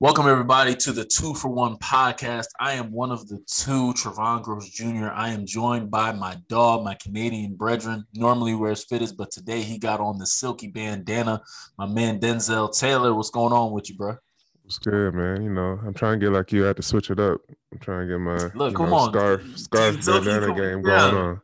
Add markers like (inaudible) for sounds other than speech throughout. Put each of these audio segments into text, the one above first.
Welcome, everybody, to the Two for One podcast. I am one of the two, Trevon Gross Jr. I am joined by my dog, my Canadian brethren. Normally wears fitteds, but today he got on the silky bandana. My man Denzel Taylor, what's going on with you, bro? What's good, man? You know, I'm trying to get like you. I had to switch it up. I'm trying to get my Look, come know, on. scarf scarf bandana come- game yeah. going on.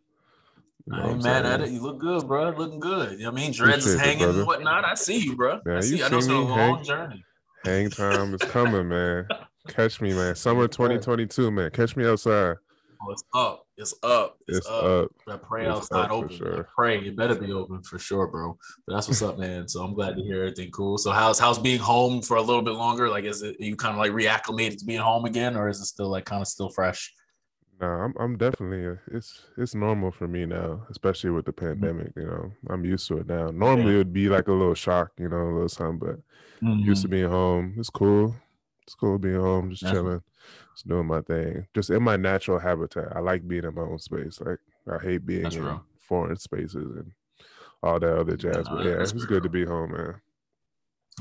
You know I ain't mad at it. You look good, bro. Looking good. You know what I mean, dreads is it, hanging and whatnot. I see you, bro. Yeah, I see. you I know it's been a long journey. Hang time is coming, man. Catch me, man. Summer 2022, man. Catch me outside. Oh, it's up. It's up. It's, It's up. up. I pray It's outside open. sure. Pray it better be open for sure, bro. But that's what's up, man. So I'm glad to hear everything cool. So how's how's being home for a little bit longer? Like, is it you kind of like reacclimated to being home again, or is it still like kind of still fresh? No, I'm I'm definitely uh, it's it's normal for me now, especially with the Mm-hmm. pandemic. You know, I'm used to it now. Normally it would be like a little shock, you know, a little something, but used to being home. It's cool. It's cool being home, just That's- chilling, just doing my thing, just in my natural habitat. I like being in my own space. Like I hate being That's in real. foreign spaces and all that other jazz. no, But yeah, it's real. good to be home, man.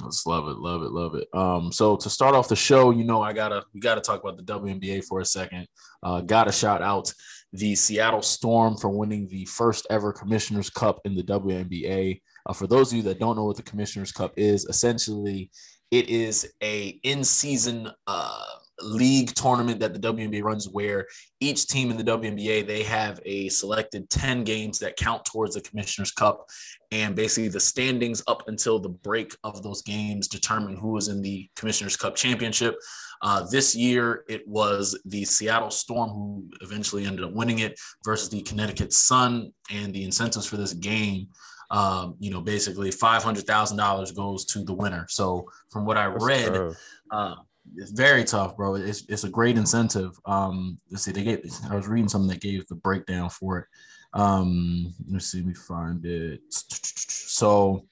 Let's love it, love it, love it. Um, so to start off the show, you know, I gotta we gotta talk about the WNBA for a second. Uh, gotta shout out the Seattle Storm for winning the first ever Commissioner's Cup in the WNBA. Uh, for those of you that don't know what the Commissioner's Cup is, essentially, it is a in-season uh, league tournament that the WNBA runs, where each team in the WNBA they have a selected ten games that count towards the Commissioner's Cup, and basically the standings up until the break of those games determine who is in the Commissioner's Cup championship. Uh, this year, it was the Seattle Storm who eventually ended up winning it versus the Connecticut Sun. And the incentives for this game, um, you know, basically five hundred thousand dollars goes to the winner. So, from what I That's read, uh, it's very tough, bro. It's, it's a great incentive. Um, let's see, they gave. I was reading something that gave the breakdown for it. Um, let's see, me find it. So,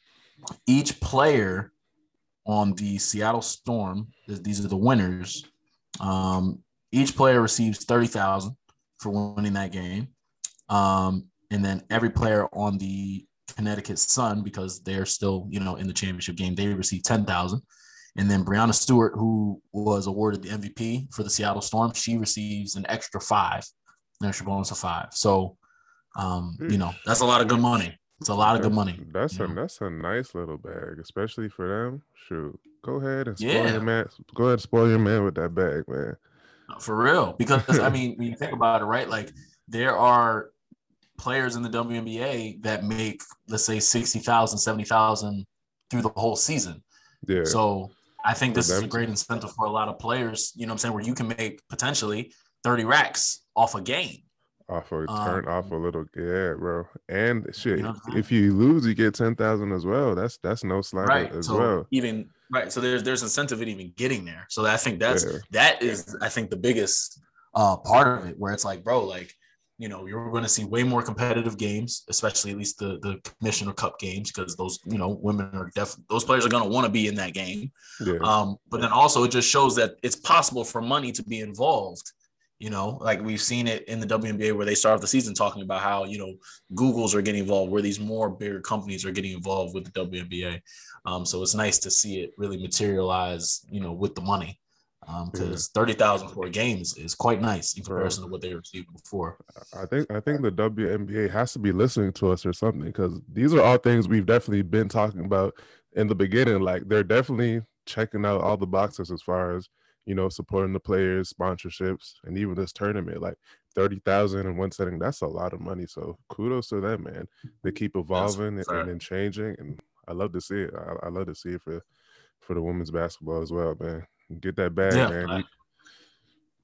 each player on the Seattle Storm, these are the winners. Um, each player receives thirty thousand for winning that game, um, and then every player on the Connecticut Sun, because they're still, you know, in the championship game, they receive ten thousand. And then Breanna Stewart, who was awarded the MVP for the Seattle Storm, she receives an extra five, an extra bonus of five. So, um, you know, that's a lot of good money. It's a lot of good money. That's a know? that's a nice little bag, especially for them. Shoot, go ahead and spoil Yeah. your man. Go ahead and spoil your man with that bag, man. For real. Because I (laughs) mean, when you think about it, right? Like there are players in the WNBA that make, let's say, 60,000, 70,000 through the whole season. Yeah, So I think this is a great incentive for a lot of players, you know what I'm saying, where you can make potentially 30 racks off a game. off a turn off a um, little, yeah, bro. And shit, know I'm saying? if you lose, you get ten thousand as well. That's that's no slight Right. as so well. even right. So there's there's incentive in even getting there. So I think that's Yeah. that is I think the biggest uh part of it where it's like, bro, like you know, you're going to see way more competitive games, especially at least the the Commissioner Cup games, because those you know women are def those players are going to want to be in that game. Yeah, Um, but then also it just shows that it's possible for money to be involved. You know, like we've seen it in the WNBA where they start off the season talking about how you know Google's are getting involved, where these more bigger companies are getting involved with the WNBA. Um, so it's nice to see it really materialize, you know, with the money. Um, because thirty thousand for a game is, is quite nice in comparison to what they received before. I think I think the WNBA has to be listening to us or something because these are all things we've definitely been talking about in the beginning. Like they're definitely checking out all the boxes as far as you know supporting the players, sponsorships, and even this tournament. Like thirty thousand in one setting, that's a lot of money. So kudos to them, man. They keep evolving and, and changing, and I love to see it. I, I love to see it for for the women's basketball as well, man. Get that bag, Yeah, man. I-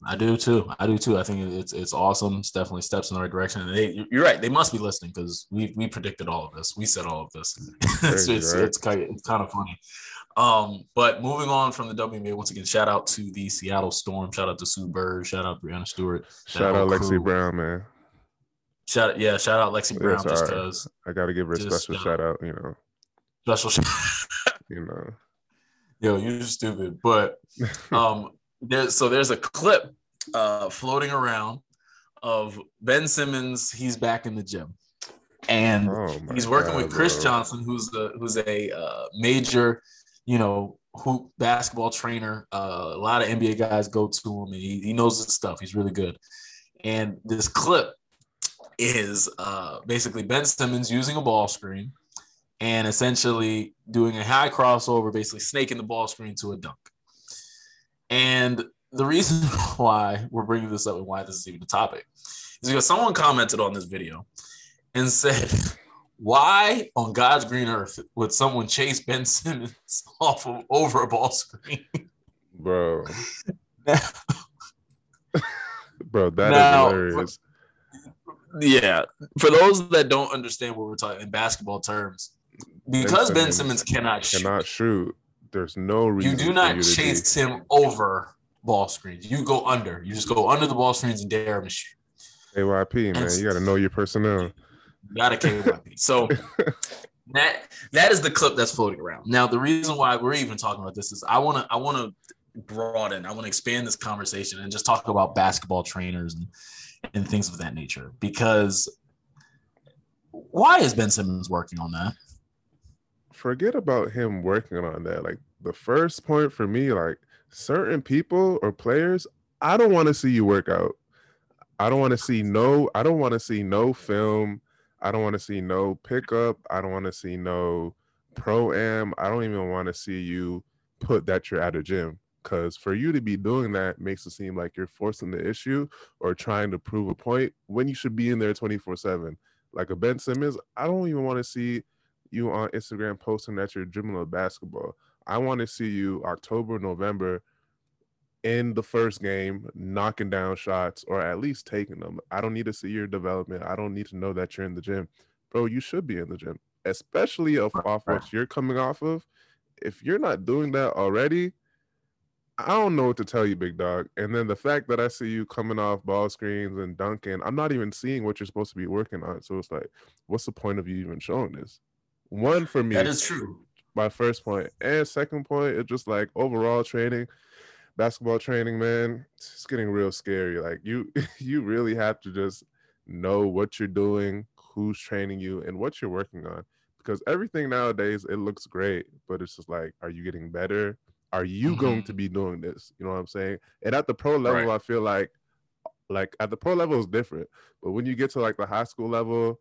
I do too. I do too. I think it's it's awesome. It's definitely steps in the right direction. And they, you're right. They must be listening because we we predicted all of this. We said all of this. (laughs) it's it's, right? it's kind of, it's kind of funny. Um, but moving on from the WNBA, once again, shout out to the Seattle Storm. Shout out to Sue Bird. Shout out Breanna Stewart. Shout out Lexi crew. Brown, man. Shout yeah, shout out Lexie Brown it's just right. because I got to give her a special uh, shout out. You know, special. shout- (laughs) you know. Yo, you're stupid. But (laughs) um, there's so there's a clip uh floating around of Ben Simmons. He's back in the gym, and Oh he's working with Chris bro. Johnson, who's a who's a uh, major, you know, hoop basketball trainer. Uh, a lot of NBA guys go to him, and he, he knows his stuff. He's really good. And this clip is uh, basically Ben Simmons using a ball screen and essentially doing a high crossover, basically snaking the ball screen to a dunk. And the reason (laughs) why we're bringing this up and why this is even a topic is because someone commented on this video and said, (laughs) Why on God's green earth would someone chase Ben Simmons (laughs) off of over a ball screen? Bro. Bro, that Now, is hilarious. yeah. For those that don't understand what we're talking in basketball terms, because Ben Simmons, Simmons cannot shoot, Cannot shoot. There's no reason. you do not you chase him over ball screens. You go under. You just go under the ball screens and dare him to shoot. KYP, man. You got to know your personnel. You got to KYP. So (laughs) that that is the clip that's floating around. Now, the reason why we're even talking about this is I want to I want to broaden, I want to expand this conversation and just talk about basketball trainers and, and things of that nature. Because why is Ben Simmons working on that? Forget about him working on that. Like the first point for me, like certain people or players, I don't want to see you work out. I don't want to see no. I don't want to see no film. I don't want to see no pickup. I don't want to see no pro am. I don't even want to see you put that you're at a gym. Because for you to be doing that makes it seem like you're forcing the issue or trying to prove a point when you should be in there 24 7. Like a Ben Simmons, I don't even want to see you on Instagram posting that you're dribbling basketball. I want to see you October, November in the first game knocking down shots or at least taking them. I don't need to see your development. I don't need to know that you're in the gym. Bro, you should be in the gym, especially off, off what you're coming off of. If you're not doing that already, I don't know what to tell you, big dog. And then the fact that I see you coming off ball screens and dunking, I'm not even seeing what you're supposed to be working on. So it's like, what's the point of you even showing this? One for me, That is true. my first point. And second point, it's just like overall training, basketball training, man, it's getting real scary. Like you (laughs) you really have to just know what you're doing, who's training you, and what you're working on. Because everything nowadays it looks great, but it's just like, are you getting better? Are you going mm-hmm. to be doing this? You know what I'm saying? And at the pro level, Right. I feel like like at the pro level is different. But when you get to like the high school level,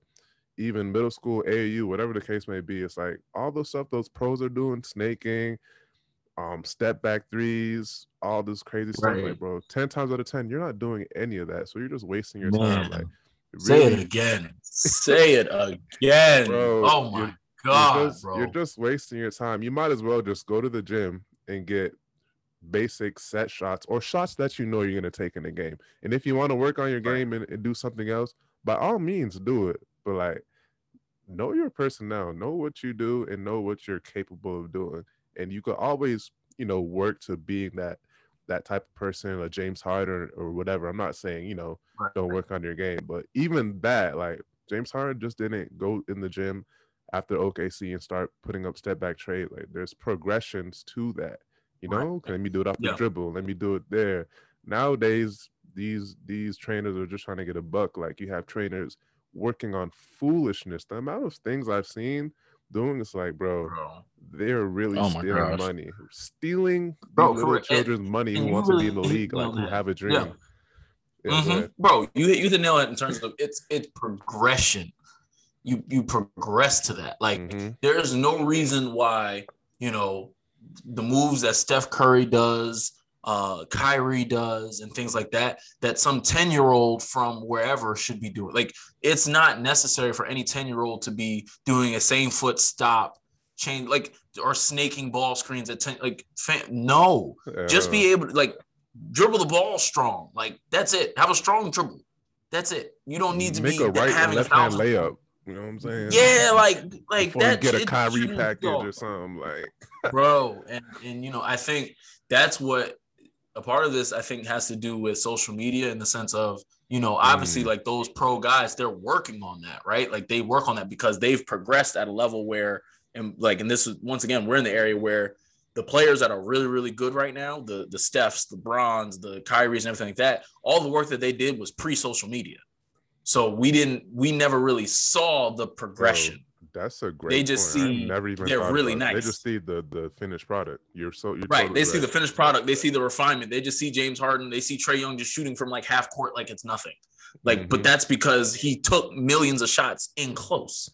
even middle school, AAU, whatever the case may be, it's like all the stuff those pros are doing, snaking, um, step back threes, all this crazy stuff. Like, bro, 10 times out of 10, you're not doing any of that. So you're just wasting your time. Man, Like, say it again. Say it again. (laughs) Bro, oh my you're- god, you're just, bro. You're just wasting your time. You might as well just go to the gym and get basic set shots or shots that you know you're going to take in the game. And if you want to work on your game and, and do something else, by all means do it. But like, know your personnel, know what you do, and know what you're capable of doing. And you could always, you know, work to being that that type of person, a James Harden or whatever. I'm not saying, you know, don't work on your game, but even that, like James Harden just didn't go in the gym after OKC and start putting up step back trade. Like there's progressions to that. You know, let me do it off the dribble. Let me do it there. Nowadays, these these trainers are just trying to get a buck. Like you have trainers working on foolishness. The amount of things I've seen doing is like, bro, bro. they're really Oh stealing gosh. money, stealing Bro, these little correct. And- children's money and who you wants to be in the league, like nailed who have a dream. Yeah. Yeah, go Mhm. ahead. Bro, you hit you hit the nail in terms of it's it's progression. You you progress to that. Like Mhm. there's no reason why you know the moves that Steph Curry does, uh, Kyrie does, and things like that. That some ten year old from wherever should be doing. Like it's not necessary for any ten year old to be doing a same foot stop, chain like or snaking ball screens at ten. Like fam, no, just Uh, be able to like dribble the ball strong. Like that's it. Have a strong dribble. That's it. You don't need to make be a right and having left hand layup. You know what I'm saying? Yeah, like like Before that. get a Kyrie package go or something like. bro and and you know i think that's what a part of this i think has to do with social media in the sense of you know obviously Mm. like those pro guys they're working on that right? Like they work on that because they've progressed at a level where and like and this is once again we're in the area where the players that are really really good right now the the stephs the brons the kyries and everything like that all the work that they did was pre-social media. So we didn't we never really saw the progression That's a great. They just point. see never even they're really nice. They just see the the finished product. You're so you're right. totally they see the finished product. They see the refinement. They just see James Harden. They see Trae Young just shooting from like half court like it's nothing. Like, but Mhm. that's because he took millions of shots in close.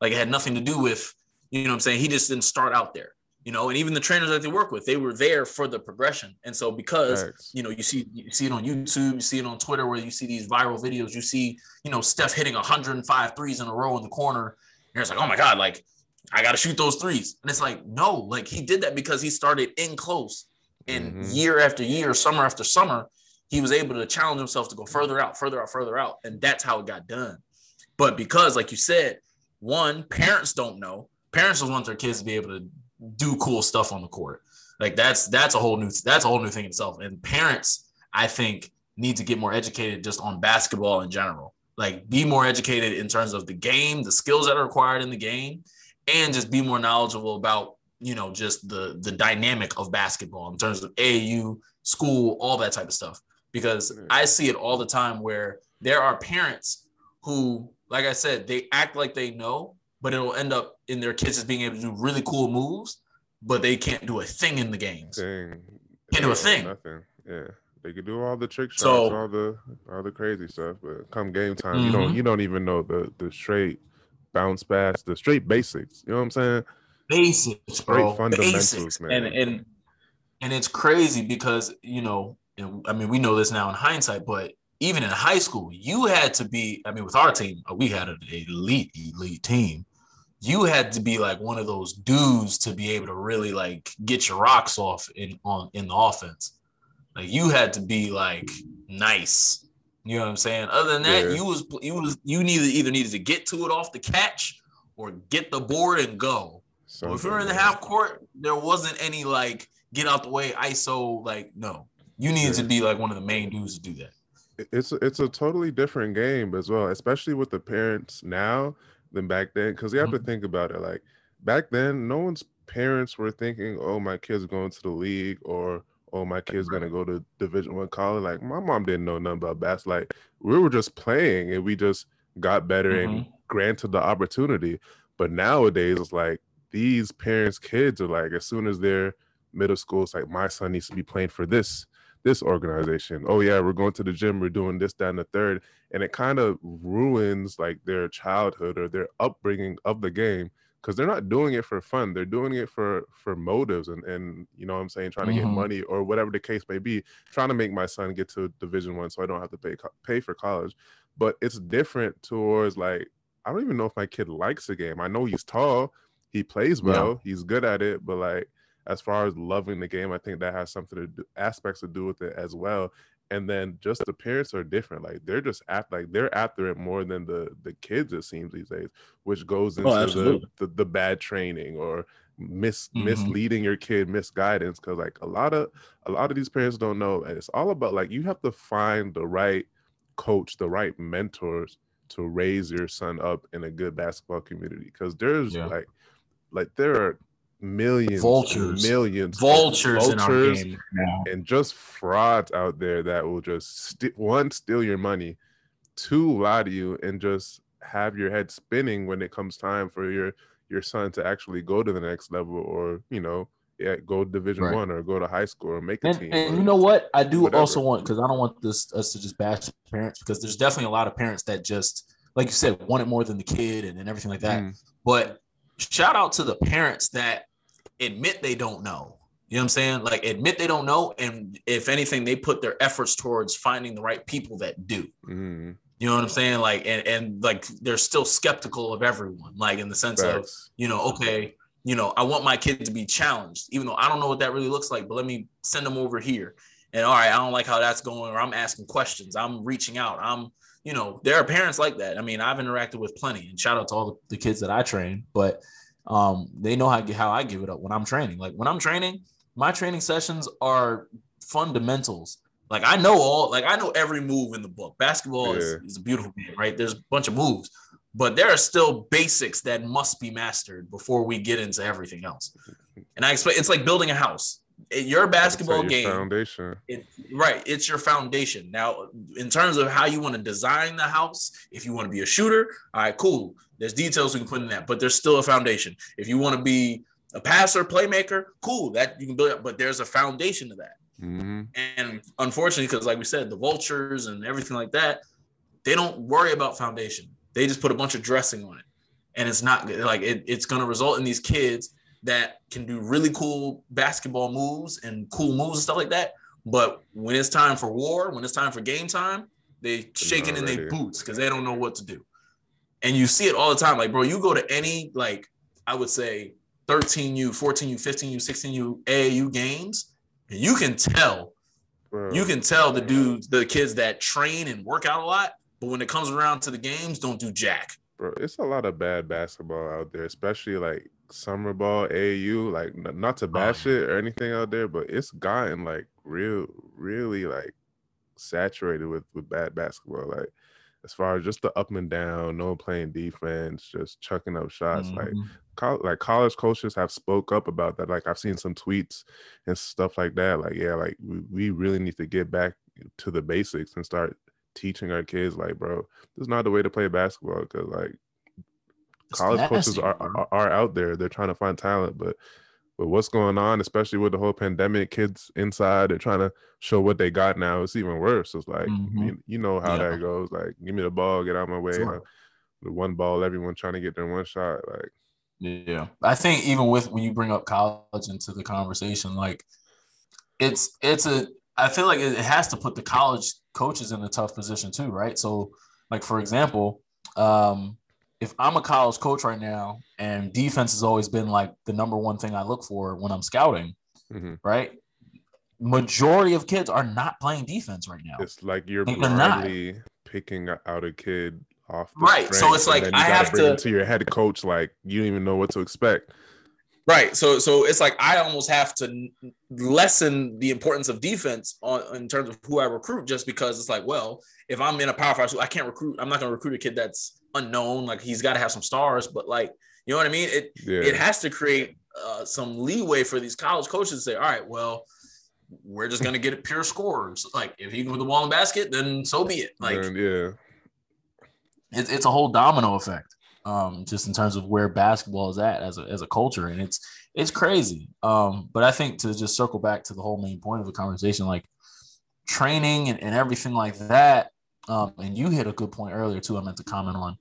Like it had nothing to do with, you know what I'm saying? He just didn't start out there, you know, and even the trainers that they work with, they were there for the progression. And so because you know, you see you see it on YouTube, you see it on Twitter where you see these viral videos, you see, you know, Steph hitting 105 threes in a row in the corner. And it's like, oh my God, like I gotta shoot those threes. And it's like, no, like he did that because he started in close. And Mhm. year after year, summer after summer, he was able to challenge himself to go further out, further out, further out. And that's how it got done. But because, like you said, one, parents don't know. Parents just want their kids to be able to do cool stuff on the court. Like that's that's a whole new that's a whole new thing itself. And parents, I think, need to get more educated just on basketball in general. Like be more educated in terms of the game, the skills that are required in the game, and just be more knowledgeable about you know just the the dynamic of basketball in terms of AAU, school, all that type of stuff. Because I see it all the time where there are parents who, like I said, they act like they know, but it'll end up in their kids just being able to do really cool moves, but they can't do a thing in the games. thing. Can't do a thing. Nothing. Yeah. They could do all the trick shots, So- all the all the crazy stuff, but come game time, you don't Mhm. you don't even know the the straight bounce pass, the straight basics. You know what I'm saying? basics, bro. fundamentals, basics. man. And and and it's crazy because you know, I mean, we know this now in hindsight, but even in high school, you had to be. I mean, with our team, uh, we had an elite, elite team. You had to be like one of those dudes to be able to really like get your rocks off in on in the offense. Like you had to be like nice. You know what I'm saying? Other than that, Yeah. you was you was you needed either needed to get to it off the catch or get the board and go. So if you're in the half court, there wasn't any like get out the way ISO. Like no, you needed to be like one of the main dudes to do that. it's it's a totally different game as well, especially with the parents now than back then. Because you have to mm-hmm. think about it. Like back then, no one's parents were thinking, "Oh, my kid's going to the league," or "Oh, my kid's gonna go to Division One college." Like my mom didn't know nothing about basketball. Like we were just playing, and we just got better and mm-hmm. granted the opportunity. But nowadays, it's like these parents' kids are like, as soon as they're middle school, it's like my son needs to be playing for this this organization. Oh yeah, we're going to the gym, we're doing this, down the third. And it kind of ruins like their childhood or their upbringing of the game because they're not doing it for fun. They're doing it for for motives and and you know what I'm saying, trying to get Mhm. money or whatever the case may be, trying to make my son get to division one so I don't have to pay pay for college. But it's different towards like I don't even know if my kid likes the game. I know he's tall, he plays Yeah. well, he's good at it, but like as far as loving the game, I think that has something to do aspects to do with it as well. And then just the parents are different. Like they're just at like they're after it more than the the kids, it seems these days, which goes into the, the the bad training or mis Mhm. misleading your kid, misguidance. Cause like a lot of a lot of these parents don't know. And it's all about like you have to find the right coach, the right mentors to raise your son up in a good basketball community. Cause there's Yeah. like like there are millions Vultures. millions of Vultures, in our vultures game and just frauds out there that will just st- one steal your money two lie to you and just have your head spinning when it comes time for your your son to actually go to the next level or you know yeah go division Right. one or go to high school or make a And, team and you know what? I do whatever. also want because I don't want this us to just bash parents because there's definitely a lot of parents that just like you said want it more than the kid and, and everything like that. Mm, But shout out to the parents that admit they don't know. You know what I'm saying? Like admit they don't know, and if anything, they put their efforts towards finding the right people that do. mm, You know what I'm saying? Like and and like they're still skeptical of everyone, like in the sense of you know, okay, you know, I want my kid to be challenged, even though I don't know what that really looks like, but let me send them over here. And all right, I don't like how that's going, or I'm asking questions, I'm reaching out. I'm, you know, there are parents like that. I mean, I've interacted with plenty, and shout out to all the kids that I train, but um, they know how how I give it up when I'm training. Like when I'm training, my training sessions are fundamentals. Like I know all, like I know every move in the book. Basketball is, Yeah. is a beautiful game, right? There's a bunch of moves, but there are still basics that must be mastered before we get into everything else. And I explain it's like building a house. your basketball your game foundation. it, right it's your foundation now in terms of how you want to design the house if you want to be a shooter all right cool there's details we can put in that but there's still a foundation if you want to be a passer playmaker cool that you can build up but there's a foundation to that hmm and unfortunately because like we said the vultures and everything like that they don't worry about foundation they just put a bunch of dressing on it and it's not good. like it, it's going to result in these kids that can do really cool basketball moves and cool moves and stuff like that. But when it's time for war, when it's time for game time, they shaking in their boots because they don't know what to do. And you see it all the time. Like, bro, you go to any like I would say 13U, 14U, 15U, 16U AAU games, and you can tell, Bro, you can tell the dudes, the kids that train and work out a lot, but when it comes around to the games, don't do jack. bro, it's a lot of bad basketball out there, especially like summer ball, AAU. Like, not to bash Oh, it or anything out there, but it's gotten like real, really like saturated with with bad basketball. Like, as far as just the up and down, no playing defense, just chucking up shots. Like, Mhm. col- like college coaches have spoke up about that. Like I've seen some tweets and stuff like that. Like yeah, like we, we really need to get back to the basics and start teaching our kids. Like bro, this is not the way to play basketball because like college coaches are, are are out there. They're trying to find talent, but but what's going on, especially with the whole pandemic, kids inside, they're trying to show what they got now. It's even worse. It's like Mhm. you, you know how Yeah. that goes. Like give me the ball, get out of my way. Sure. The one ball, everyone trying to get their one shot. Like Yeah. I think even with when you bring up college into the conversation, like it's it's a I feel like it has to put the college coaches in a tough position too, right? So like for example, um if I'm a college coach right now and defense has always been like the number one thing I look for when I'm scouting, mhm. right? Majority of kids are not playing defense right now. it's like you're blindly picking out a kid off the Right, so it's like, I have to- to your head coach like you don't even know what to expect. Right. So so it's like I almost have to lessen the importance of defense on in terms of who I recruit just because it's like, well, if I'm in a power five school, I can't recruit, I'm not gonna recruit a kid that's unknown. Like he's gotta have some stars, but like, you know what I mean? It Yeah, it has to create uh, some leeway for these college coaches to say, all right, well, we're just gonna get it pure scores. Like if he can put the ball in the basket, then so be it. Like yeah, it's, it's a whole domino effect um just in terms of where basketball is at as a, as a culture. And it's it's crazy. Um but i think to just circle back to the whole main point of the conversation like training and, and everything like that um and you hit a good point earlier too i meant to comment on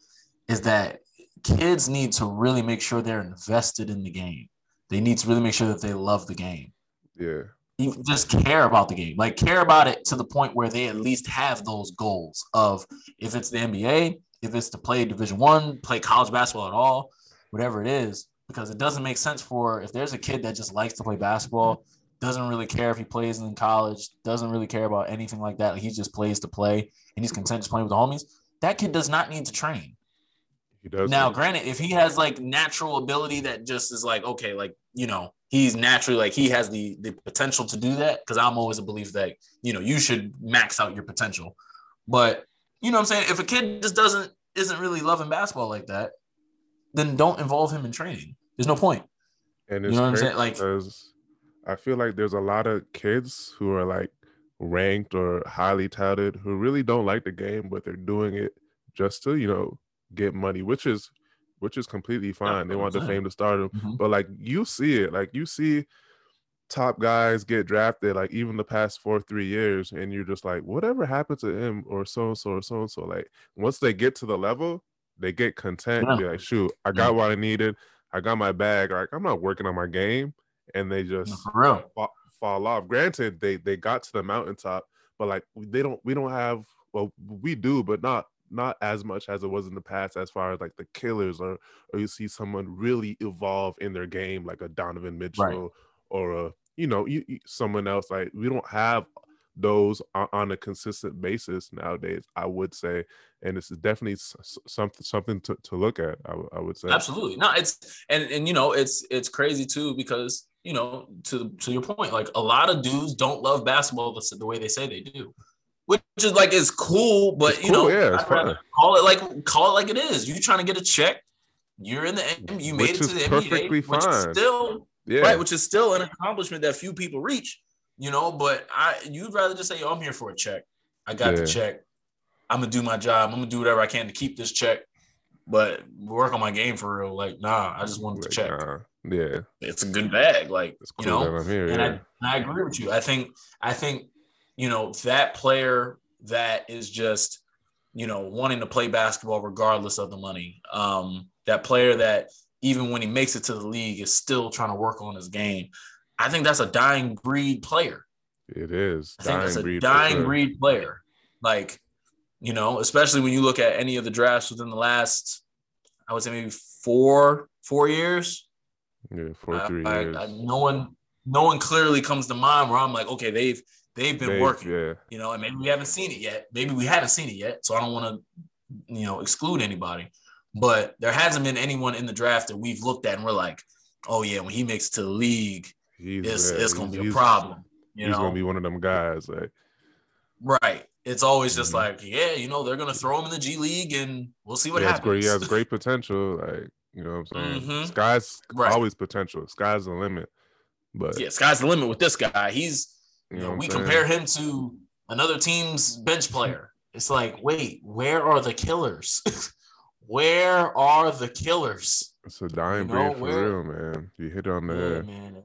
is that kids need to really make sure they're invested in the game. They need to really make sure that they love the game. Yeah, you just care about the game. Like care about it to the point where they at least have those goals of if it's the nba if it's to play division one play college basketball at all whatever it is because it doesn't make sense for if there's a kid that just likes to play basketball doesn't really care if he plays in college doesn't really care about anything like that he just plays to play and he's content just playing with the homies that kid does not need to train he does. now, granted, if he has like natural ability that just is like, okay, like, you know, he's naturally like he has the the potential to do that. Cause I'm always a belief that, you know, you should max out your potential. But you know what I'm saying? If a kid just doesn't isn't really loving basketball like that, then don't involve him in training. There's no point. and you know what I'm saying? Like- I feel like there's a lot of kids who are like ranked or highly touted who really don't like the game, but they're doing it just to you know get money, which is which is completely fine. they want the fame to start them, Mhm. but like you see it, like you see top guys get drafted, like even the past four three years, and you're just like, whatever happened to him or so and so or so and so. Like once they get to the level, they get content. and Be like, shoot, I got what I needed. I got my bag. Like I'm not working on my game, and they just real. fall off. Granted, they they got to the mountaintop, but like they don't we don't have well we do, but not not as much as it was in the past as far as like the killers or or you see someone really evolve in their game like a Donovan Mitchell or a you know you, you- someone else like we don't have those on, on a consistent basis nowadays i would say and this is definitely something something to, to look at I would say Absolutely. No, it's and and you know, it's it's crazy too because you know, to to your point, like a lot of dudes don't love basketball the, the way they say they do. Which is like is cool, but It's you know, yeah, it's I'd rather fine. call it like call it like it is. You're trying to get a check. You're in the M. you made Which it to the perfectly NBA, which fine. is still yeah. right? Which is still an accomplishment that few people reach, you know. But I, you'd rather just say, "Yo, I'm here for a check. I got yeah. the check. I'm gonna do my job. I'm gonna do whatever I can to keep this check, but work on my game for real. Like, nah, I just wanted to check. Nah. Yeah, it's a good bag. Like, cool you know, here, and yeah. I, I agree with you. I think, I think, you know, that player that is just, you know, wanting to play basketball regardless of the money. Um, that player that even when he makes it to the league is still trying to work on his game. I think that's a dying breed player. It is. I think it's a dying breed player. Like, you know, especially when you look at any of the drafts within the last, I would say maybe four, four years. Yeah, four, three I, years. I, no one, no one clearly comes to mind where I'm like, okay, they've they've been they've, working. Yeah. You know, and maybe we haven't seen it yet. Maybe we haven't seen it yet. So I don't want to, you know, exclude anybody. But there hasn't been anyone in the draft that we've looked at and we're like, oh yeah, when he makes it to the league, he's, it's, it's gonna be a problem. You he's know? gonna be one of them guys. Like, right. It's always just mm-hmm. like, yeah, you know, they're gonna throw him in the G League and we'll see what yeah, happens. Great, he has great potential. Like, you know what I'm saying? Mm-hmm. Sky's right. always potential. Sky's the limit. But yeah, sky's the limit with this guy. He's you know, we compare him to another team's bench player. It's like, wait, where are the killers? (laughs) where are the killers? It's a dying you know, breed for where, real, man. You hit on the head. Man,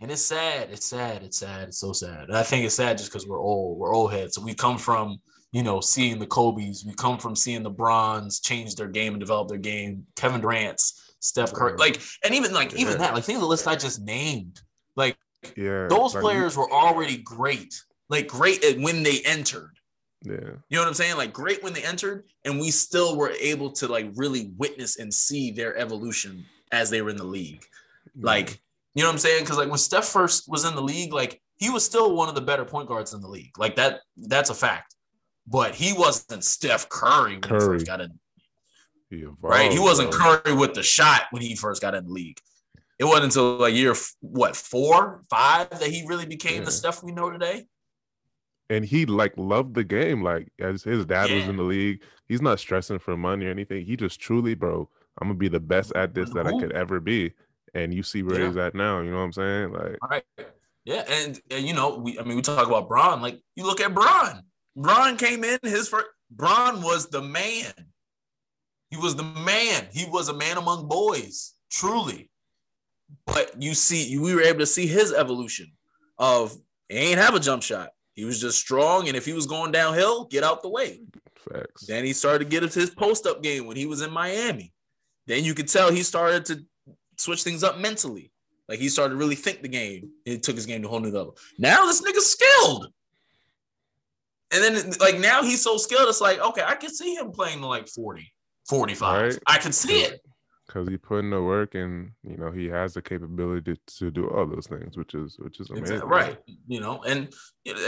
and it's sad. It's sad. It's sad. It's so sad. And I think it's sad just because we're old. We're old heads. So we come from, you know, seeing the Kobe's. We come from seeing the Brons change their game and develop their game. Kevin Durant's, Steph Curry, like, and even like yeah. even that, like think of the list I just named. Like, yeah, those like, players were already great. Like great when they entered. Yeah. You know what I'm saying? Like great when they entered, and we still were able to like really witness and see their evolution as they were in the league. Yeah. Like, you know what I'm saying? Because like when Steph first was in the league, like he was still one of the better point guards in the league. Like that, that's a fact. But he wasn't Steph Curry when Curry. he first got in. He evolved, right? He wasn't bro. Curry with the shot when he first got in the league. It wasn't until like year what four, five that he really became yeah. the stuff we know today and he like loved the game. Like as his dad yeah. was in the league, he's not stressing for money or anything. He just truly, bro, I'm gonna be the best at this that I could ever be. And you see where yeah. he's at now. You know what I'm saying? Like, right. Yeah, and, and you know, we I mean, we talk about Bron. Like, you look at Bron. Bron came in his first. Bron was the man. He was the man. He was a man among boys, truly. But you see, we were able to see his evolution of he ain't have a jump shot. He was just strong, and if he was going downhill, get out the way. Facts. Then he started to get into his post up game when he was in Miami. Then you could tell he started to switch things up mentally. Like he started to really think the game. It took his game to a whole new level. Now this nigga's skilled. And then like now he's so skilled, it's like, okay, I can see him playing like 40, 45. Right? I can see it because he put in the work and you know he has the capability to, do all those things which is which is amazing. exactly. right you know and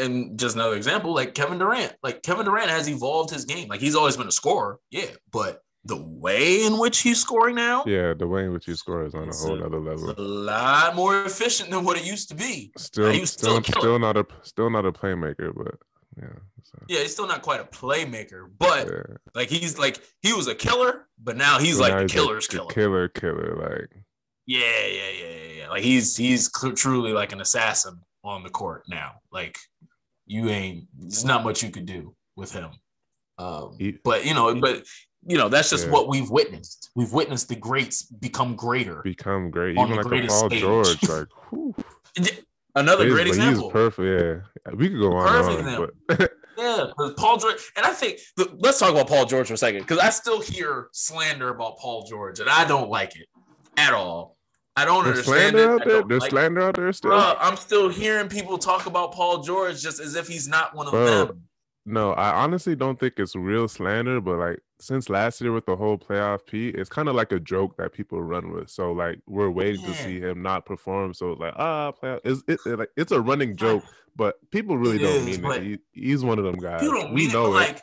and just another example like kevin durant like kevin durant has evolved his game like he's always been a scorer yeah but the way in which he's scoring now yeah the way in which he scores on a whole a, other level. a lot more efficient than what it used to be. Still still, still, still not a still not a playmaker but yeah. So. Yeah, he's still not quite a playmaker, but yeah. like he's like he was a killer, but now he's like now the he's killer's killer. Killer, killer, like. Yeah, yeah, yeah, yeah, yeah. Like he's he's truly like an assassin on the court now. Like you ain't. There's not much you could do with him. Um, he, but you know, but you know, that's just yeah. what we've witnessed. We've witnessed the greats become greater, become great, even like Paul stage. George. (laughs) Like, Another great example. Perfect. Yeah, we could go on. Perfect on, but... (laughs) yeah, because Paul George, and I think let's talk about Paul George for a second because I still hear slander about Paul George, and I don't like it at all. I don't There's understand slander it. Out there? There's like slander out there still. I'm still hearing people talk about Paul George just as if he's not one of Bro, them. No, I honestly don't think it's real slander, but like since last year with the whole playoff P, it's kind of like a joke that people run with. So like we're waiting yeah. to see him not perform. So it's like ah, playoff. It's it, it, like it's a running joke, but people really it don't is, mean it. He, he's one of them guys. we know it. Like,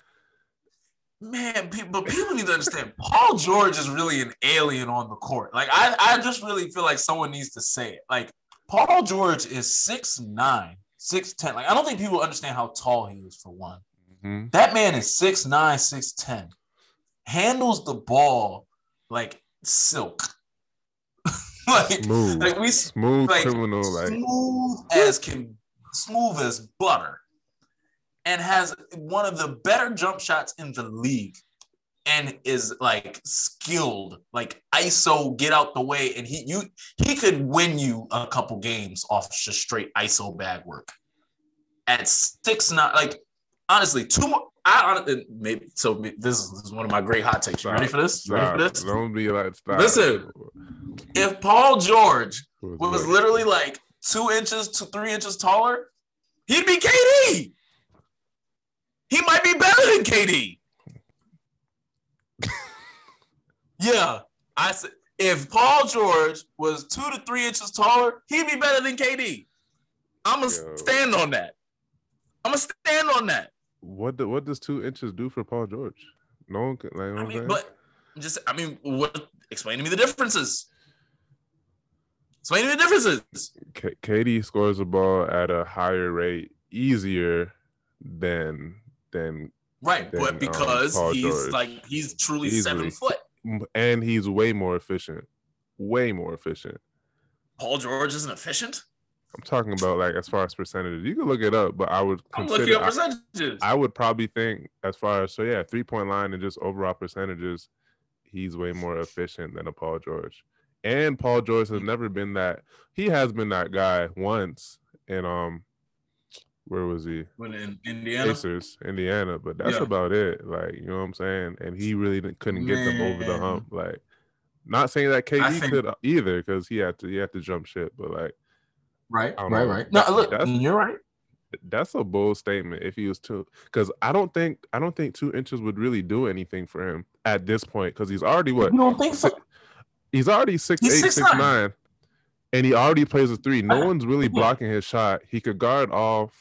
man, people, but people need to understand. Paul George is really an alien on the court. Like I, I just really feel like someone needs to say it. Like Paul George is six nine, six ten. Like I don't think people understand how tall he is for one. Mm-hmm. That man is six nine, six ten, handles the ball like silk. (laughs) like, Smooth. like we Smooth like, criminal. Like smooth as can smooth as butter and has one of the better jump shots in the league and is like skilled like iso get out the way and he you he could win you a couple games off just straight iso bag work at six nine like honestly two more I honestly maybe so this is, this is one of my great hot takes. You ready for this? You ready for this? Don't be like stop. Listen. If Paul George Was was literally like two inches to three inches taller, he'd be KD. He might be better than KD. (laughs) yeah, I said if Paul George was two to three inches taller, he'd be better than KD. I'm gonna stand on that. I'm gonna stand on that. What do, what does two inches do for Paul George? No one can like. I mean, but just I mean, what? Explain to me the differences. Explain to me the differences. K- KD scores the ball at a higher rate, easier than than, Right, than, but um, because Paul he's George. like he's truly Easily. seven foot. and he's way more efficient. Way more efficient. Paul George isn't efficient. I'm talking about like as far as percentages. You can look it up, but I would I'm consider. looking up I, percentages. I would probably think as far as so yeah, three point line and just overall percentages, he's way more efficient than a Paul George. And Paul George has never been that. He has been that guy once in um, where was he? when in Indiana, Pacers, Indiana, but that's Yeah. about it. Like, you know what I'm saying? And he really couldn't get them over the hump. Like, not saying that KD think- could either because he had to he had to jump shit, but like right, right, know. right. No, look, that's- you're right. that's a bold statement if he was two because I don't think I don't think two inches would really do anything for him at this point because he's already what You don't think so? he's already six He's eight, six 6'9". nine, and he already plays a three. No one's really blocking his shot. He could guard all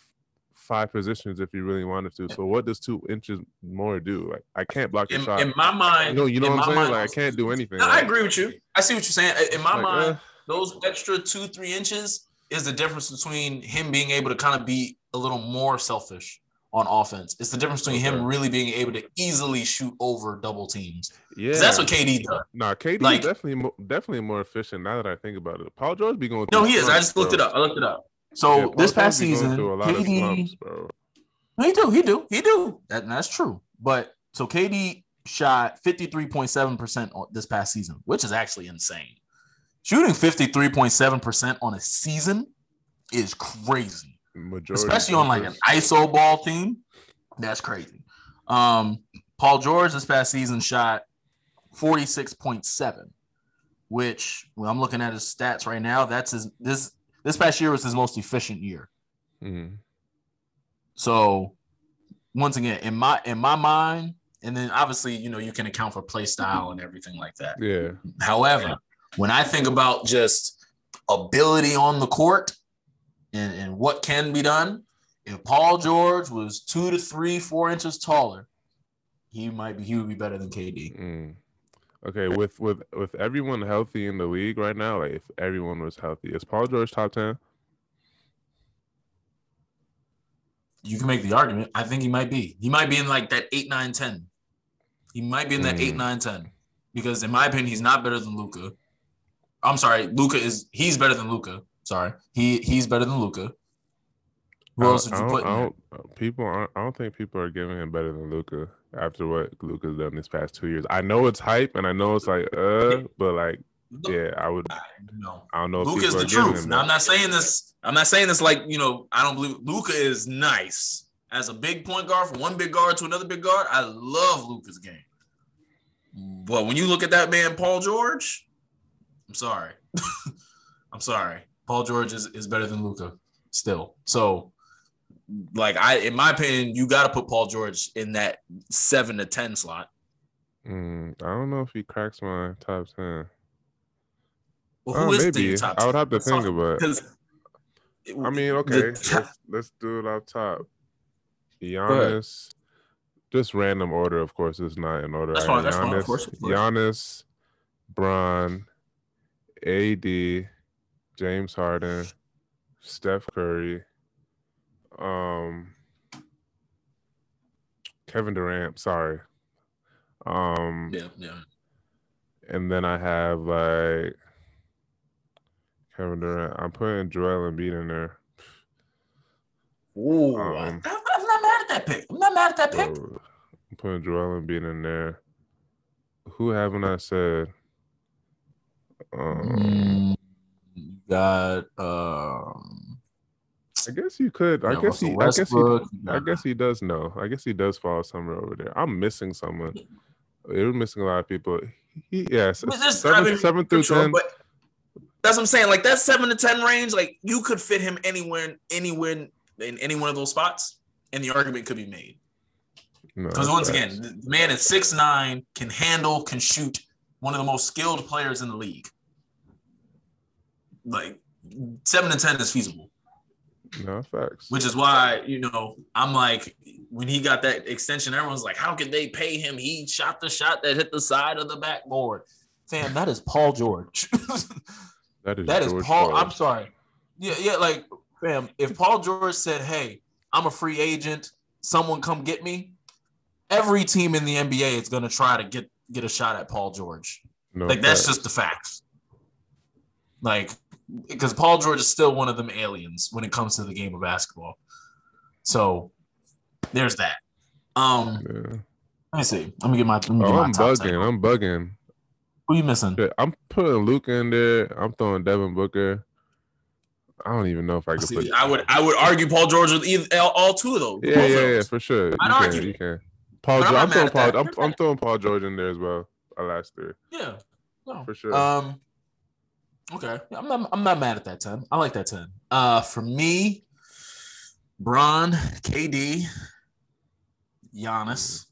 five positions if he really wanted to. So what does two inches more do? Like I can't block your In, shot. in my mind, No, you know in what I'm saying? mind- Like I can't do anything. No, I agree with you. I see what you're saying. In my like, mind, eh, those extra two, three inches is the difference between him being able to kind of be a little more selfish on offense. It's the difference between him really being able to easily shoot over double teams. yeah, That's what KD does. Nah, KD like- is definitely mo- definitely more efficient now that I think about it. Paul George be going. No, he is. I just looked bro. it up. I looked it up. So Paul this past season, through a lot of KD, slumps, bro. he do, he do, he do. That, that's true. But so KD shot 53.7% this past season, which is actually insane. Shooting 53.7% on a season is crazy. Majority especially on like an. ISO ball team. That's crazy. Um, Paul George this past season shot 46.7, which when I'm looking at his stats right now, that's his this this past year was his most efficient year. Mm-hmm. So once again, in my in my mind, and then obviously, you know, you can account for play style and everything like that. Yeah, However, when I think about just ability on the court and, and what can be done, if Paul George was two to three, four inches taller, he might be he would be better than KD. Mm. Okay, with with with everyone healthy in the league right now, like if everyone was healthy, is Paul George top ten? You can make the argument. I think he might be. He might be in like that eight, nine, 10. He might be in that Mm. eight, nine, 10. Because in my opinion, he's not better than Luka. I'm sorry, Luka is he's better than Luka. Sorry. He he's better than Luka. Who else would you put I people aren't, I don't think people are giving him better than Luka after what Luka's done these past two years. I know it's hype and I know it's like uh, but like yeah, I would No. I don't know if Luka is the truth. Now, I'm not saying this. I'm not saying this like you know. I don't believe Luka is nice as a big point guard from one big guard to another big guard. I love Luka's game, but when you look at that man, Paul George, I'm sorry. (laughs) I'm sorry. Paul George is, is better than Luka still. So, like I, in my opinion, you got to put Paul George in that seven to ten slot. Mm, I don't know if he cracks my top ten. Well, Oh, who is maybe the top? I would have to think about. it. I mean, okay, let's, let's do it off top. Giannis, just random order, of course, it's not in order. That's fine, have that's fine, Giannis, of course. Giannis, Bron, AD, James Harden, Steph Curry, um, Kevin Durant. Sorry, um, yeah, yeah. and then I have like Kevin Durant. I'm putting Joel Embiid in there. Ooh, um, I'm, I'm not mad at that pick. I'm not mad at that pick. I'm putting Joel Embiid in there. Who haven't I said? Um, mm, got um. I guess you could. I guess he. I guess he. I guess he does know. I guess he does fall somewhere over there. I'm missing someone. We're missing a lot of people. He, yes, yeah, seven, I mean, seven through sure, ten. But that's what I'm saying. Like that seven to ten range, like you could fit him anywhere, anywhere in any one of those spots, and the argument could be made. Because no, once again, the man is six nine, can handle, can shoot, one of the most skilled players in the league. Like seven to ten is feasible. No facts. Which is why you know I'm like when he got that extension, everyone's like, "How could they pay him? He shot the shot that hit the side of the backboard." Fam, that is Paul George. (laughs) that is that is Paul. George. I'm sorry. Yeah, yeah. Like, fam, if Paul George said, "Hey, I'm a free agent. Someone come get me," every team in the NBA is gonna try to get get a shot at Paul George. No like that's just the facts. Like because Paul George is still one of them aliens when it comes to the game of basketball. So there's that. Um yeah. let me see. Let me get my. Me oh, get I'm bugging. I'm bugging. Who you missing? I'm putting Luke in there. I'm throwing Devin Booker. I don't even know if I could see, put. I would. I would argue Paul George with either all, all two of those. Yeah, yeah, yeah, for sure. I'd you argue. Can, you can. Paul. George, I'm, I'm throwing Paul. I'm, I'm, throwing Paul George in there as well. Our last three. Yeah. No. For sure. Um. Okay, I'm not. I'm not mad at that ten. I like that ten. Uh, for me, Bron, KD, Giannis.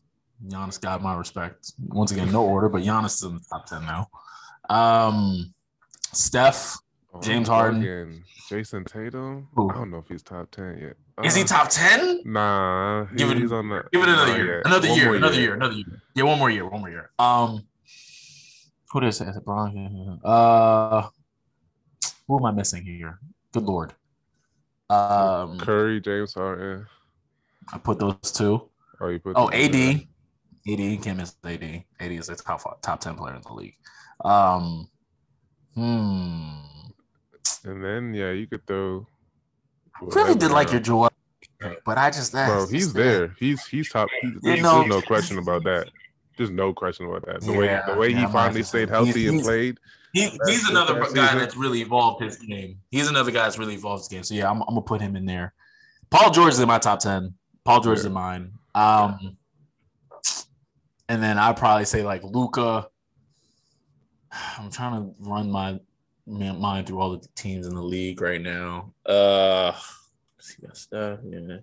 Giannis got my respect. Once again, no order, but Giannis is in the top ten now. Um, Steph, James Harden, Jayson Tatum. Ooh. I don't know if he's top ten yet. Uh, is he uh, top ten? Nah, he, give it, he's on the. Give it another year. Another year. Another year. year. Another year. Yeah, one more year. One more year. Um, who is it? Is it Bron? Uh, who am I missing here? Good lord. Um, Curry, James Harden. I put those two. Oh, you put. Oh, AD. AD can't miss AD. AD is a top top ten player in the league. Um, hmm. And then yeah, you could throw. Really did like your Joel, but I just bro, he's there. He's he's top. He's, there's no question about that. There's no question about that. The yeah, way the way yeah, he finally stayed healthy he's, and played. He, he's another that guy season. that's really evolved his game. He's another guy that's really evolved his game. So yeah, I'm, I'm gonna put him in there. Paul George is in my top ten. Paul George yeah. is in mine. Um, and then I'd probably say like Luka. (sighs) I'm trying to run my mind through all the teams in the league right now. Uh, see stuff. Yeah.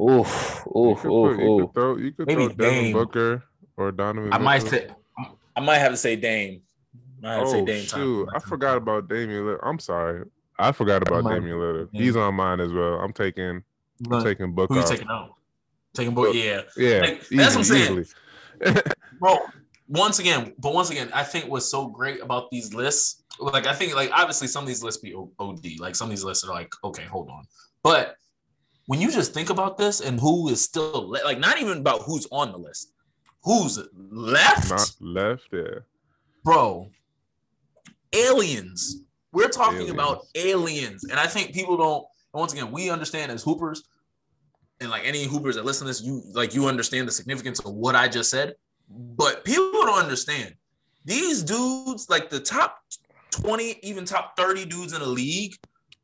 Oof, oof, you oof, put, you Could throw, you could Maybe throw Devin Dame. Booker or Donovan. I might say, I might have to say Dame. I have oh, to say Dame. Shoot. I forgot about Damian Lillard. I'm sorry. I forgot about might, Damian Lillard. Yeah. He's on mine as well. I'm taking I'm taking Booker. Who you taking out? Taking Book, yeah. Yeah. Like, easy, that's what I'm saying. Bro, once again, but once again, I think what's so great about these lists, like I think like obviously some of these lists be OD. Like some of these lists are like, okay, hold on. But when you just think about this and who is still le- like not even about who's on the list, who's left? Not left, yeah. Bro, aliens. We're talking aliens. about aliens. And I think people don't once again, we understand as hoopers, and like any hoopers that listen to this, you like you understand the significance of what I just said. But people don't understand. These dudes, like the top 20, even top 30 dudes in the league,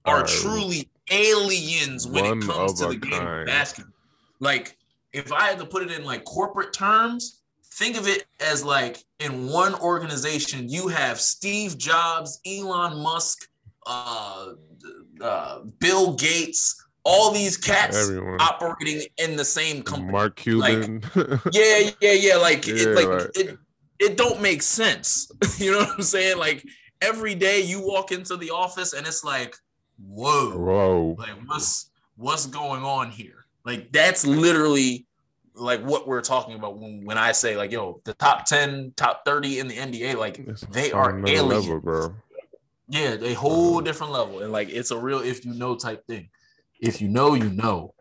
are truly aliens when it comes to the game kind. of basketball. Like, if I had to put it in like corporate terms, think of it as like in one organization, you have Steve Jobs, Elon Musk, uh, uh, Bill Gates, all these cats Everyone. operating in the same company. Mark Cuban. Like, yeah, (laughs) yeah, yeah. Like, yeah, it, like right. it, it don't make sense. (laughs) you know what I'm saying? Like every day you walk into the office and it's like, whoa, whoa, like what's what's going on here? Like that's literally like what we're talking about when, when I say like, yo, the top 10, top 30 in the NBA, like it's they are aliens. Level, bro. Yeah, a whole uh-huh. different level. And like it's a real if you know type thing. If you know, you know.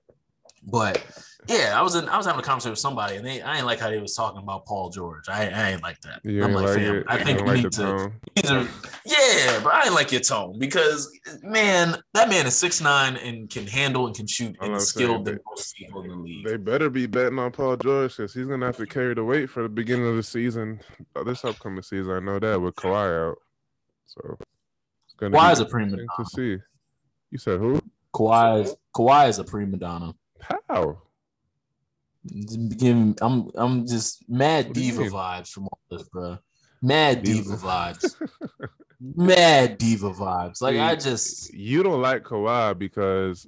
But yeah, I was in I was having a conversation with somebody and they I ain't like how they was talking about Paul George. I, I ain't like that. You I'm like, like fam, I think we like need to Yeah, but I ain't like your tone because man, that man is six nine and can handle and can shoot and skilled than most people in the league. They better be betting on Paul George because he's gonna have to carry the weight for the beginning of the season, uh, this upcoming season. I know that with Kawhi out, so it's gonna Kawhi is a prima donna. to see. You said who? Kawhi is Kawhi is a prima donna. How? Giving, I'm I'm just mad diva vibes from all this, bro. Mad diva, diva vibes. (laughs) mad diva vibes. Like I just you don't like Kawhi because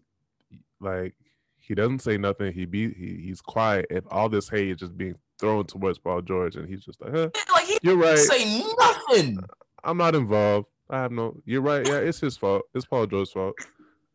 like he doesn't say nothing. He be he, he's quiet, and all this hate is just being thrown towards Paul George, and he's just like, huh, like he you're right. Say nothing. Uh, I'm not involved. I have no. You're right. Yeah, it's his fault. It's Paul George's fault.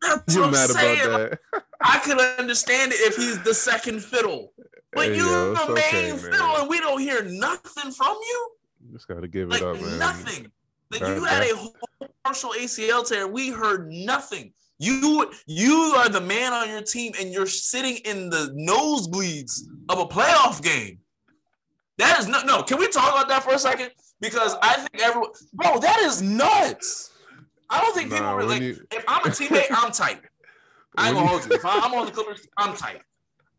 That's you're mad saying. about that. (laughs) I could understand it if he's the second fiddle, but hey, you're yo, the main okay, fiddle, and we don't hear nothing from you. Just gotta give like, it up, man. Nothing. Like you had a whole partial ACL tear. We heard nothing. You you are the man on your team, and you're sitting in the nosebleeds of a playoff game. That is not no. Can we talk about that for a second? Because I think everyone, bro, that is nuts. I don't think nah, people really. You... If I'm a teammate, I'm tight. I ain't gonna hold you. If I'm on the Clippers, I'm tight.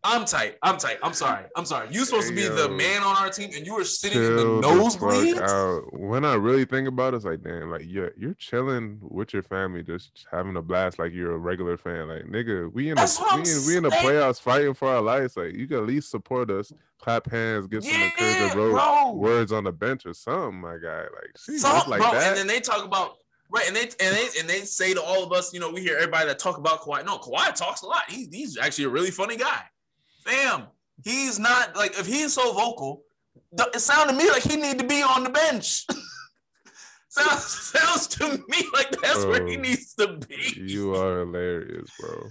I'm tight. I'm tight. I'm sorry. I'm sorry. You're supposed hey, to be yo, the man on our team, and you were sitting in the nosebleeds. When I really think about it, it's like, damn, like you're you're chilling with your family, just having a blast, like you're a regular fan. Like, nigga, we in the we in, we in the playoffs fighting for our lives. Like, you can at least support us, clap hands, give some yeah, encouraging words on the bench or something, my guy. Like, something, like bro, that. And then they talk about Right, and they and they and they say to all of us, you know, we hear everybody that talk about Kawhi. No, Kawhi talks a lot. He's he's actually a really funny guy fam, he's not like if he's so vocal, it sounded to me like he need to be on the bench. (laughs) sounds sounds to me like that's bro, where he needs to be. You are hilarious, bro.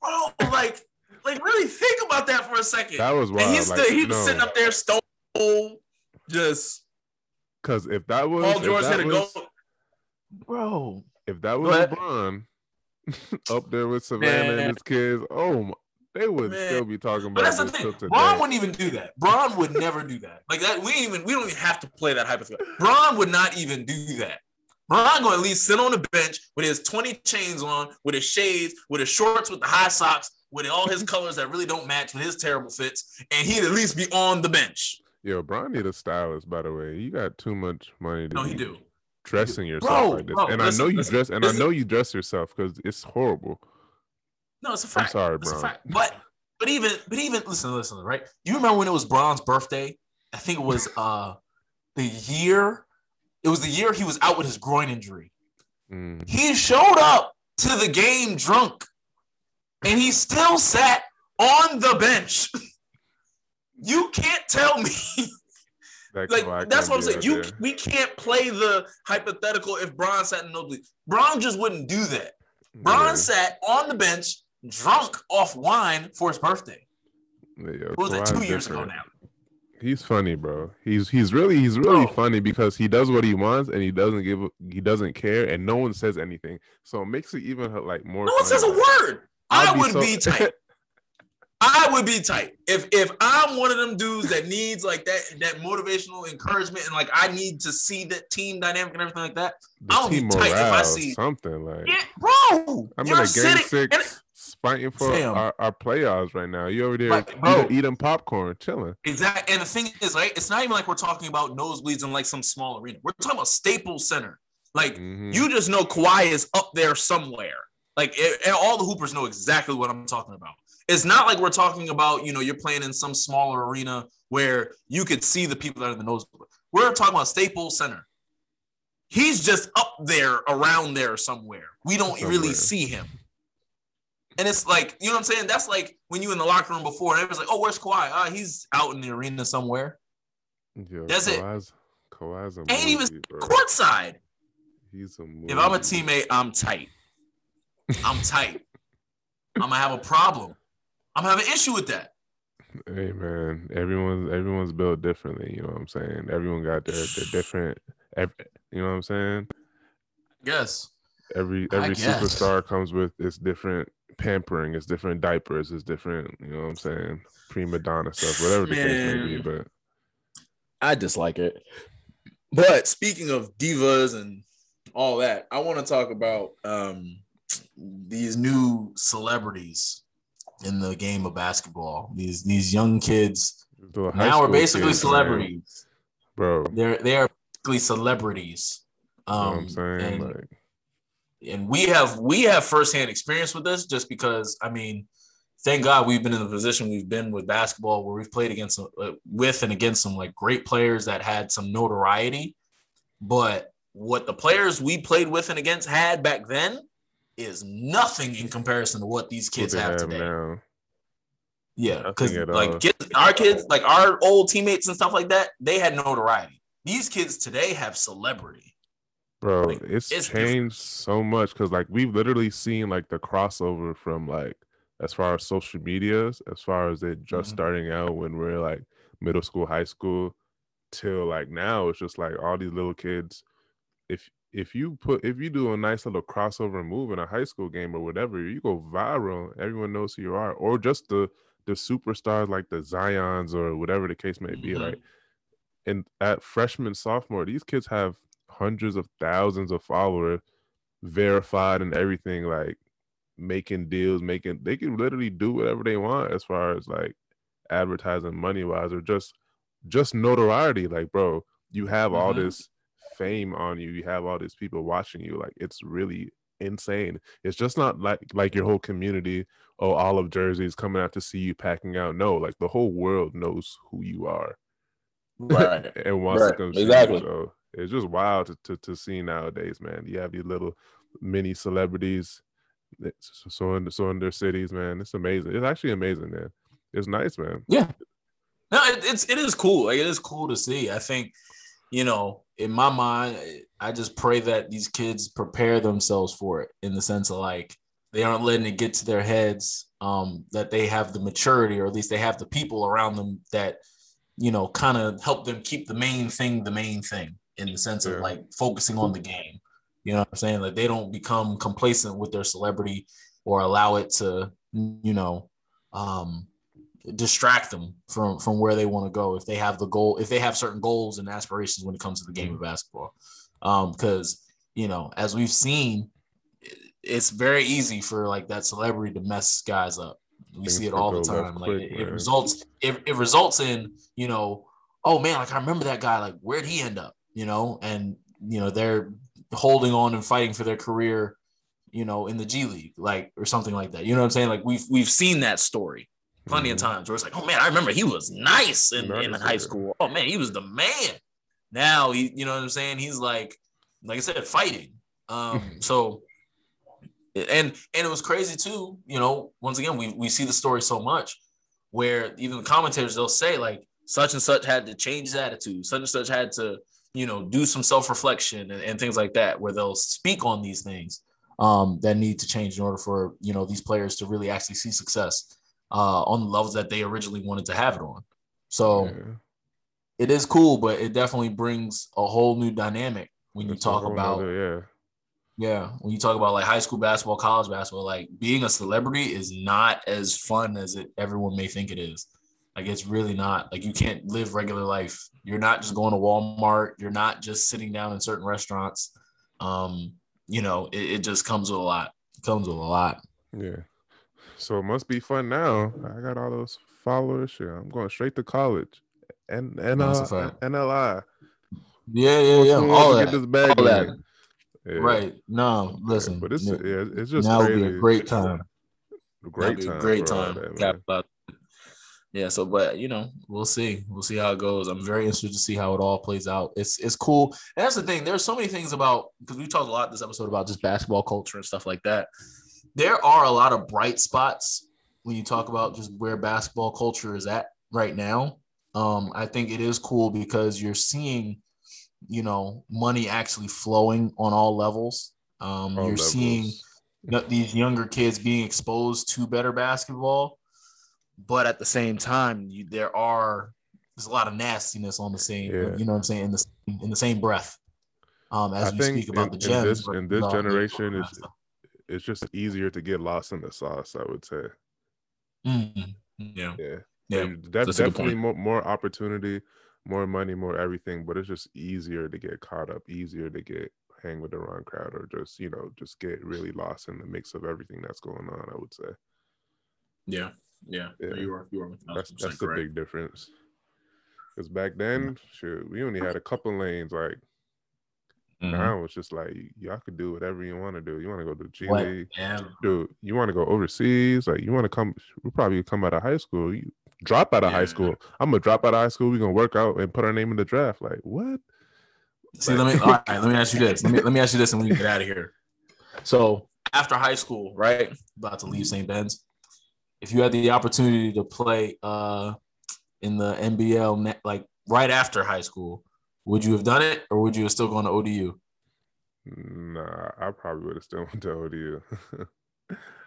Bro, like, like really think about that for a second. That was wild. And he's like, still, he was no. sitting up there stone just because if that was Paul George hit a goal, bro. If that was LeBron (laughs) up there with Savannah Man. and his kids, oh my they would Man. still be talking about. But that's the thing. Bron wouldn't even do that. Bron would never do that. Like that, we even we don't even have to play that hypothetical. Bron would not even do that. Bron going to at least sit on the bench with his 20 chains on, with his shades, with his shorts, with the high socks, with all his (laughs) colors that really don't match with his terrible fits, and he'd at least be on the bench. Yo, Bron need a stylist, by the way. You got too much money to no, he do. Dressing yourself bro, like this. Bro, and listen, I know you listen, dress, and listen. I know you dress yourself because it's horrible. No, it's a fact. I'm sorry, bro. But but even but even listen, listen, right? You remember when it was Bron's birthday? I think it was (laughs) uh the year. It was the year he was out with his groin injury. Mm. He showed up to the game drunk, and he still sat on the bench. (laughs) you can't tell me. (laughs) That like that's what I'm saying. You we can't play the hypothetical if Bron sat in nosebleed. Bron just wouldn't do that. Bron yeah. sat on the bench drunk off wine for his birthday. Yeah, was it two years ago now? He's funny, bro. He's he's really he's really bro. funny because he does what he wants and he doesn't give he doesn't care and no one says anything. So it makes it even like more. No one says a word. I'll I would be, so... be tight. (laughs) I would be tight if if I'm one of them dudes that needs like that that motivational encouragement and like I need to see that team dynamic and everything like that. The I'll be tight if I see something like. Yeah, bro, I'm in a game sitting, six fighting for our, our playoffs right now. You over there right, eating, eating, popcorn, chilling. Exactly. And the thing is, right, it's not even like we're talking about nosebleeds in like some small arena. We're talking about Staples Center. Like mm-hmm. you just know Kawhi is up there somewhere. Like it, and all the hoopers know exactly what I'm talking about. It's not like we're talking about, you know, you're playing in some smaller arena where you could see the people that are in the nosebleed. We're talking about Staples Center. He's just up there around there somewhere. We don't somewhere. really see him. And it's like, you know what I'm saying? That's like when you in the locker room before and everyone's like, oh, where's Kawhi? Ah, he's out in the arena somewhere. Yo, That's Kawhi's, it. Kawhi's a Ain't even bro. courtside. He's a movie. If I'm a teammate, I'm tight. I'm tight. I'm gonna have a problem. I'm gonna an issue with that. Hey man, everyone's everyone's built differently. You know what I'm saying? Everyone got their, their (sighs) different. Every, you know what I'm saying? Yes. Every every superstar comes with its different pampering, it's different diapers, it's different, you know what I'm saying? Prima donna stuff, whatever the Man, case may be. But I dislike it. But speaking of divas and all that, I want to talk about um, these new celebrities in the game of basketball. These these young kids now are basically kids, celebrities, man. bro. They're they are basically celebrities. Um, you know I'm um, saying, and, like... and we have we have firsthand experience with this, just because I mean, thank God we've been in the position we've been with basketball, where we've played against uh, with and against some like great players that had some notoriety, but what the players we played with and against had back then is nothing in comparison to what these kids have, have, today. Now. Yeah, because like kids, our kids, like our old teammates and stuff like that, they had notoriety. These kids today have celebrity. Bro, like, it's, it's, changed different. so much because like we've literally seen like the crossover from like as far as social medias, as far as it just mm-hmm. starting out when we're like middle school, high school, till like now it's just like all these little kids. If if you put if you do a nice little crossover move in a high school game or whatever, you go viral. Everyone knows who you are, or just the the superstars like the Zions or whatever the case may be. Mm-hmm. Like, and at freshman sophomore, these kids have hundreds of thousands of followers, verified and everything. Like making deals, making they can literally do whatever they want as far as like advertising money wise or just just notoriety. Like, bro, you have mm-hmm. all this fame on you. You have all these people watching you. Like it's really insane. It's just not like like your whole community. Oh, all of Jersey is coming out to see you packing out. No, like the whole world knows who you are, right? (laughs) and wants right. to come exactly. So it's just wild to, to to see nowadays, man. You have these little mini celebrities, so in so in their cities, man. It's amazing. It's actually amazing, man. It's nice, man. Yeah. No, it, it's it is cool. Like it is cool to see. I think you know, in my mind, I just pray that these kids prepare themselves for it in the sense of like they aren't letting it get to their heads. Um, that they have the maturity, or at least they have the people around them that, you know, kind of help them keep the main thing the main thing in the sense of like focusing on the game. You know what I'm saying? Like they don't become complacent with their celebrity or allow it to, you know, um, distract them from from where they want to go if they have the goal if they have certain goals and aspirations when it comes to the game of basketball. Um because you know as we've seen it's very easy for like that celebrity to mess guys up. We Things see it all the time like quick, it, it results it, it results in you know oh man like i remember that guy like where'd he end up you know? And you know they're holding on and fighting for their career you know in the g league like or something like that. You know what i'm saying? Like we've we've seen that story plenty of times where it's like, oh man, I remember he was nice in, in high school. Oh man, he was the man. Now he, you know what I'm saying? He's like, like I said, fighting. Um, (laughs) so and and it was crazy too, you know, once again, we we see the story so much where even the commentators they'll say, like, such and such had to change his attitude, such and such had to, you know, do some self-reflection and, and things like that, where they'll speak on these things um, that need to change in order for you know these players to really actually see success uh, on the levels that they originally wanted to have it on. So yeah. it is cool, but it definitely brings a whole new dynamic when you talk about yeah. Yeah, when you talk about like high school basketball, college basketball, like being a celebrity is not as fun as it everyone may think it is. Like it's really not. Like you can't live regular life. You're not just going to Walmart. You're not just sitting down in certain restaurants. Um, you know, it, it just comes with a lot. It comes with a lot. Yeah. So it must be fun now. I got all those followers. Shit, I'm going straight to college. And and uh, NLI. Yeah, yeah, yeah. All that. Get this bag all that. Yeah. Right. No, listen. Yeah, but it's yeah, it's just now crazy. be a great time. A great time. great time. That, yeah. So, but you know, we'll see. We'll see how it goes. I'm very interested to see how it all plays out. It's it's cool. And that's the thing. There's so many things about because we talked a lot this episode about just basketball culture and stuff like that there are a lot of bright spots when you talk about just where basketball culture is at right now. Um, I think it is cool because you're seeing, you know, money actually flowing on all levels. Um, all you're levels. seeing these younger kids being exposed to better basketball, but at the same time, you, there are there's a lot of nastiness on the same. Yeah. You know what I'm saying in the in the same breath. Um, as I we speak about in, the gems, in this, in this generation is (laughs) it's just easier to get lost in the sauce. I would say. Mm-hmm. Yeah. Yeah. Yeah. That's definitely more, more opportunity, more money, more everything, but it's just easier to get caught up, easier to get hang with the wrong crowd or just you know just get really lost in the mix of everything that's going on. I would say. Yeah, yeah, yeah. you are you are. That's that's the big difference. Because back then, shoot, we only had a couple lanes. Like mm-hmm. now, it's just like y'all could do whatever you want to do. You want to go to the G what? League, dude. You want to go overseas? Like you want to come? We probably come out of high school. You drop out of yeah. high school. I'm gonna drop out of high school. We're gonna work out and put our name in the draft. Like what? See, let me (laughs) all right, let me ask you this. Let me let me ask you this, and we get out of here. So after high school, right? About to leave St. Ben's. If you had the opportunity to play uh in the NBL like right after high school, would you have done it or would you have still gone to ODU? Nah, I probably would have still went to ODU. (laughs)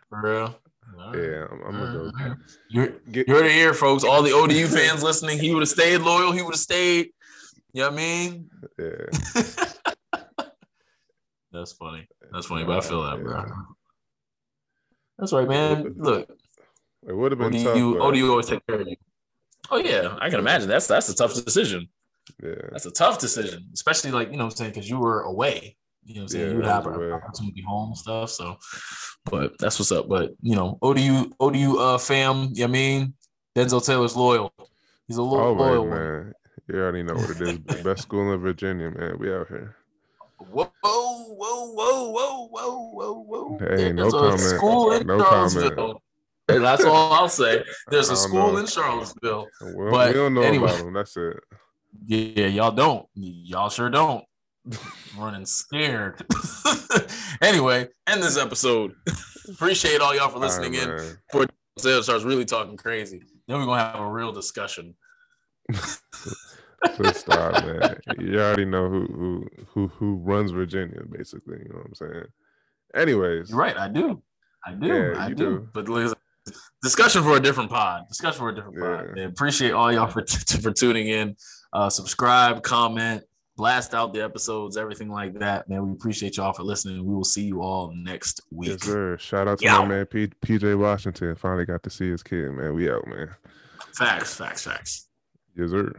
For real? Right. Yeah, I'm, I'm gonna go. You're get, you're here, folks. All the ODU (laughs) fans listening, he would have stayed loyal. He would have stayed. You know what I mean? Yeah. (laughs) That's funny. That's funny, but I feel that, bro. That's right, man. Look, it would have been ODU, tough. ODU always take care of you. Oh yeah, I can imagine. That's that's a tough decision. Yeah, that's a tough decision, especially like you know, I'm saying because you were away. You know, I'm saying yeah, you would have an opportunity home and stuff. So, but that's what's up. But you know, ODU ODU uh fam. You know I mean, Denzel Taylor's loyal. He's a loyal, loyal man. You already know what it is. (laughs) Best school in Virginia, man. We out here. Whoa, whoa, whoa, whoa, whoa, whoa, whoa. Hey, no comment. School in no comment. That's all I'll say. (laughs) There's a school know. in Charlottesville. Well, but we don't know anyway, about them. That's it. Yeah, y'all don't. Y'all sure don't. Running scared. (laughs) anyway, end this episode. (laughs) Appreciate all y'all for listening right, in. Before sales starts really talking crazy, then we're gonna have a real discussion. (laughs) so stop, man. You already know who who who who runs Virginia, basically. You know what I'm saying? Anyways, You're right. I do. I do. Yeah, I do. do. But listen, discussion for a different pod. Discussion for a different yeah. pod. Man. Appreciate all y'all for for tuning in. Uh, subscribe, comment, blast out the episodes, everything like that. Man, we appreciate y'all for listening. We will see you all next week. Yes, sir. Shout out to my man P- PJ Washington. Finally got to see his kid. Man, we out, man. Facts, facts, facts. Yes, sir.